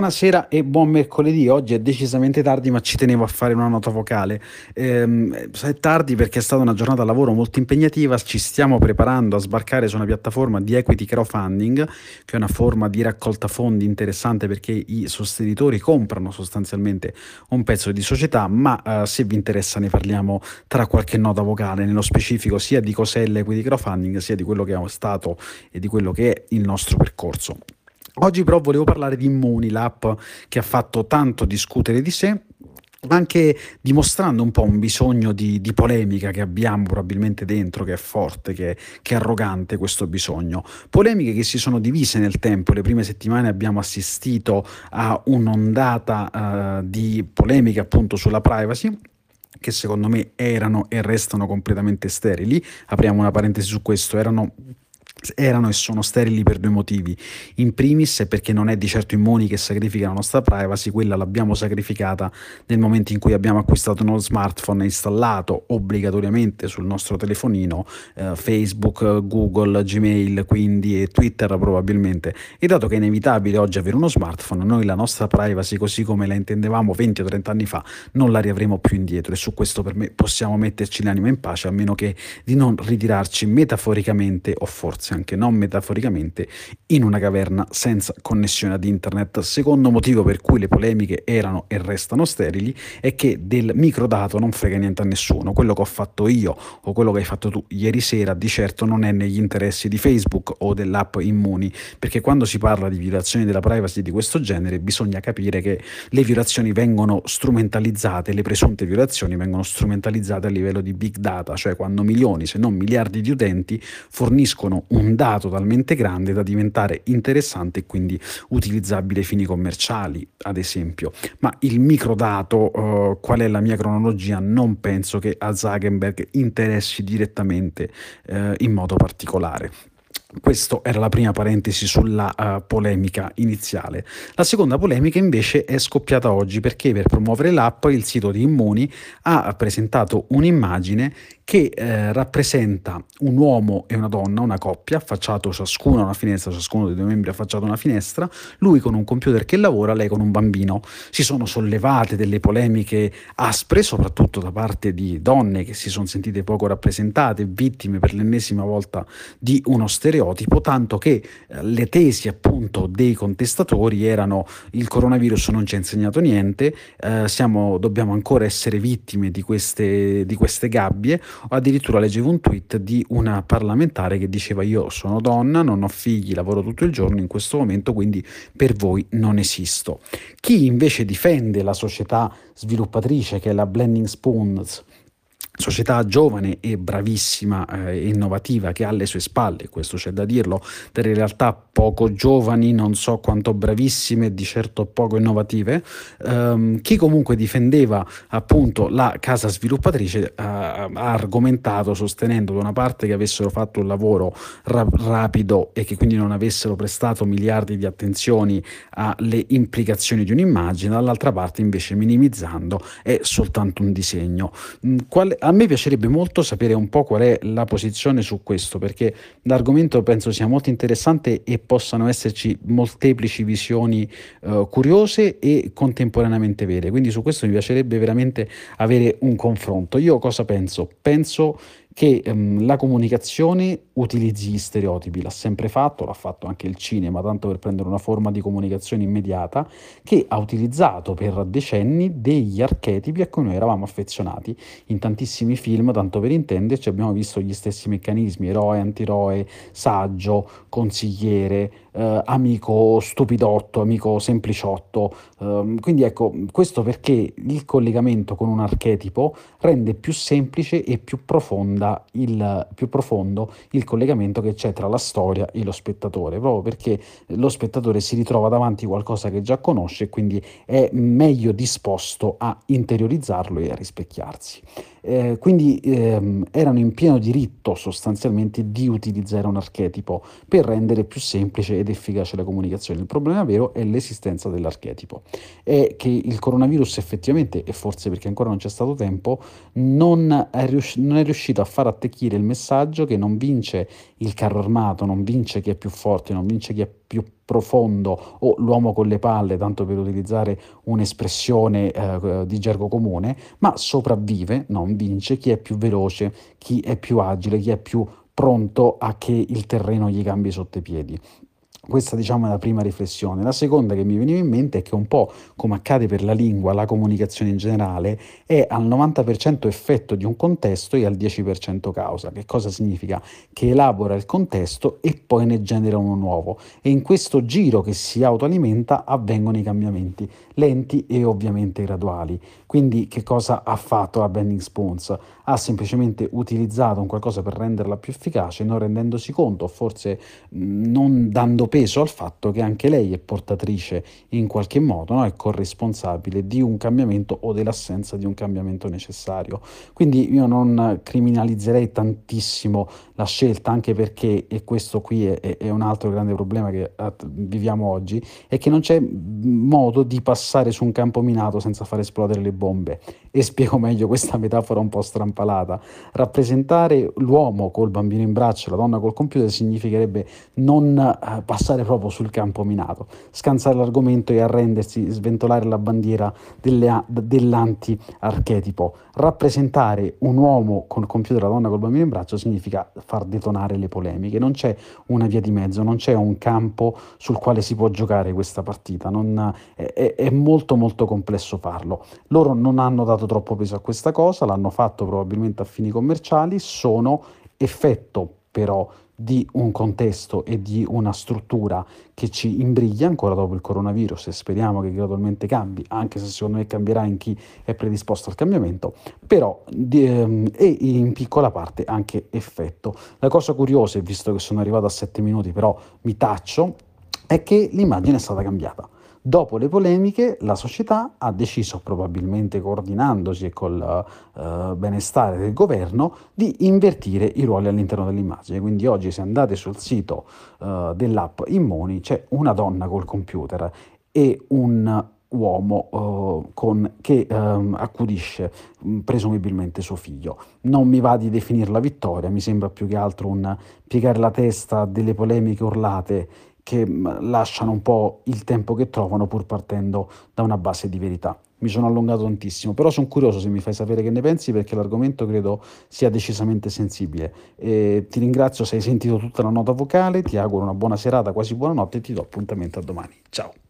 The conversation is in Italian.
Buonasera e buon mercoledì. Oggi è decisamente tardi, ma ci tenevo a fare una nota vocale. Ehm, è tardi perché è stata una giornata lavoro molto impegnativa. Ci stiamo preparando a sbarcare su una piattaforma di equity crowdfunding, che è una forma di raccolta fondi interessante perché i sostenitori comprano sostanzialmente un pezzo di società. Ma eh, se vi interessa, ne parliamo tra qualche nota vocale, nello specifico sia di cos'è l'equity crowdfunding, sia di quello che è stato e di quello che è il nostro percorso. Oggi però volevo parlare di Immuni, l'app che ha fatto tanto discutere di sé, anche dimostrando un po' un bisogno di, di, polemica che abbiamo probabilmente dentro, che è forte, che, che, è arrogante questo bisogno. Polemiche che si sono divise nel tempo, le prime settimane abbiamo assistito a un'ondata uh, di polemiche appunto sulla privacy che secondo me erano e restano completamente sterili. Apriamo una parentesi su questo, erano erano e sono sterili per due motivi. In primis perché non è di certo Immuni che sacrifica la nostra privacy, quella l'abbiamo sacrificata nel momento in cui abbiamo acquistato uno smartphone e installato obbligatoriamente sul nostro telefonino eh, Facebook, Google, Gmail, quindi e Twitter probabilmente. E dato che è inevitabile oggi avere uno smartphone, noi la nostra privacy così come la intendevamo 20 o 30 anni fa non la riavremo più indietro e su questo per me possiamo metterci l'anima in pace a meno che di non ritirarci metaforicamente o forse trovarsi anche non metaforicamente in una caverna senza connessione ad internet. Secondo motivo per cui le polemiche erano e restano sterili è che del microdato non frega niente a nessuno. Quello che ho fatto io o quello che hai fatto tu ieri sera di certo non è negli interessi di Facebook o dell'app Immuni, perché quando si parla di violazioni della privacy di questo genere bisogna capire che le violazioni vengono strumentalizzate, le presunte violazioni vengono strumentalizzate a livello di big data, cioè quando milioni se non miliardi di utenti forniscono un un dato talmente grande da diventare interessante e quindi utilizzabile ai fini commerciali, ad esempio. Ma il microdato, uh, qual è la mia cronologia? Non penso che a Zuckerberg interessi direttamente uh, in modo particolare. Questa era la prima parentesi sulla uh, polemica iniziale. La seconda polemica invece è scoppiata oggi perché per promuovere l'app il sito di Immuni ha presentato un'immagine che eh, rappresenta un uomo e una donna, una coppia, affacciato ciascuno a una finestra, ciascuno dei due membri affacciato a una finestra, lui con un computer che lavora, lei con un bambino. Si sono sollevate delle polemiche aspre, soprattutto da parte di donne che si sono sentite poco rappresentate, vittime per l'ennesima volta di uno stereotipo, tanto che eh, le tesi appunto dei contestatori erano il coronavirus non ci ha insegnato niente, eh, siamo, dobbiamo ancora essere vittime di queste, di queste gabbie addirittura leggevo un tweet di una parlamentare che diceva io sono donna, non ho figli, lavoro tutto il giorno in questo momento, quindi per voi non esisto. Chi invece difende la società sviluppatrice che è la Blending Spoons, società giovane e bravissima e eh, innovativa che ha alle sue spalle, questo c'è da dirlo, delle realtà poco giovani, non so quanto bravissime di certo poco innovative, ehm, chi comunque difendeva appunto la casa sviluppatrice eh, ha argomentato sostenendo da una parte che avessero fatto un lavoro ra- rapido e che quindi non avessero prestato miliardi di attenzioni alle implicazioni di un'immagine, dall'altra parte invece minimizzando è soltanto un disegno. Qual- a me piacerebbe molto sapere un po' qual è la posizione su questo, perché l'argomento penso sia molto interessante e possano esserci molteplici visioni eh, curiose e contemporaneamente vere. Quindi su questo mi piacerebbe veramente avere un confronto. Io cosa penso? Penso che ehm, la comunicazione utilizzi gli stereotipi, l'ha sempre fatto, l'ha fatto anche il cinema, tanto per prendere una forma di comunicazione immediata, che ha utilizzato per decenni degli archetipi a cui noi eravamo affezionati. In tantissimi film, tanto per intenderci, abbiamo visto gli stessi meccanismi, eroe, antieroe, saggio, consigliere, eh, amico stupidotto, amico sempliciotto. Eh, quindi ecco, questo perché il collegamento con un archetipo rende più semplice e più, profonda il, più profondo il collegamento che c'è tra la storia e lo spettatore, proprio perché lo spettatore si ritrova davanti a qualcosa che già conosce e quindi è meglio disposto a interiorizzarlo e a rispecchiarsi. Eh, quindi ehm, erano in pieno diritto sostanzialmente di utilizzare un archetipo per rendere più semplice ed efficace la comunicazione. Il problema vero è l'esistenza dell'archetipo. È che il coronavirus effettivamente, e forse perché ancora non c'è stato tempo, non è, riusci- non è riuscito a far attecchire il messaggio che non vince il carro armato, non vince chi è più forte, non vince chi è più profondo o l'uomo con le palle, tanto per utilizzare un'espressione eh, di gergo comune, ma sopravvive, non vince chi è più veloce, chi è più agile, chi è più pronto a che il terreno gli cambi sotto i piedi. Questa diciamo è la prima riflessione. La seconda che mi veniva in mente è che un po' come accade per la lingua, la comunicazione in generale è al 90% effetto di un contesto e al 10% causa. Che cosa significa? Che elabora il contesto e poi ne genera uno nuovo. E in questo giro che si autoalimenta avvengono i cambiamenti, lenti e ovviamente graduali. Quindi che cosa ha fatto la Bending Spoons? Ha semplicemente utilizzato un qualcosa per renderla più efficace, non rendendosi conto, forse non dando peso al fatto che anche lei è portatrice in qualche modo, no? è corresponsabile di un cambiamento o dell'assenza di un cambiamento necessario. Quindi io non criminalizzerei tantissimo la scelta, anche perché, e questo qui è, è un altro grande problema che viviamo oggi, è che non c'è modo di passare su un campo minato senza far esplodere le bombe. E spiego meglio questa metafora un po' strampalata. Rappresentare l'uomo col bambino in braccio, la donna col computer, significherebbe non uh, passare passare proprio sul campo minato, scansare l'argomento e arrendersi, sventolare la bandiera delle, dell'anti-archetipo. Rappresentare un uomo con il computer la donna col bambino in braccio significa far detonare le polemiche. Non c'è una via di mezzo, non c'è un campo sul quale si può giocare questa partita. Non, è, è molto molto complesso farlo. Loro non hanno dato troppo peso a questa cosa, l'hanno fatto probabilmente a fini commerciali, sono effetto però di un contesto e di una struttura che ci imbriglia ancora dopo il coronavirus e speriamo che gradualmente cambi, anche se secondo me cambierà in chi è predisposto al cambiamento, però ehm, e in piccola parte anche effetto. La cosa curiosa, visto che sono arrivato a 7 minuti, però mi taccio, è che l'immagine è stata cambiata. Dopo le polemiche la società ha deciso, probabilmente coordinandosi e col uh, benestare del governo, di invertire i ruoli all'interno dell'immagine. Quindi oggi se andate sul sito uh, dell'app Immoni c'è una donna col computer e un uomo uh, con, che um, accudisce um, presumibilmente suo figlio. Non mi va di definirla vittoria, mi sembra più che altro un piegare la testa delle polemiche urlate che lasciano un po' il tempo che trovano pur partendo da una base di verità. Mi sono allungato tantissimo, però sono curioso se mi fai sapere che ne pensi perché l'argomento credo sia decisamente sensibile. E ti ringrazio se hai sentito tutta la nota vocale, ti auguro una buona serata, quasi buonanotte e ti do appuntamento a domani. Ciao!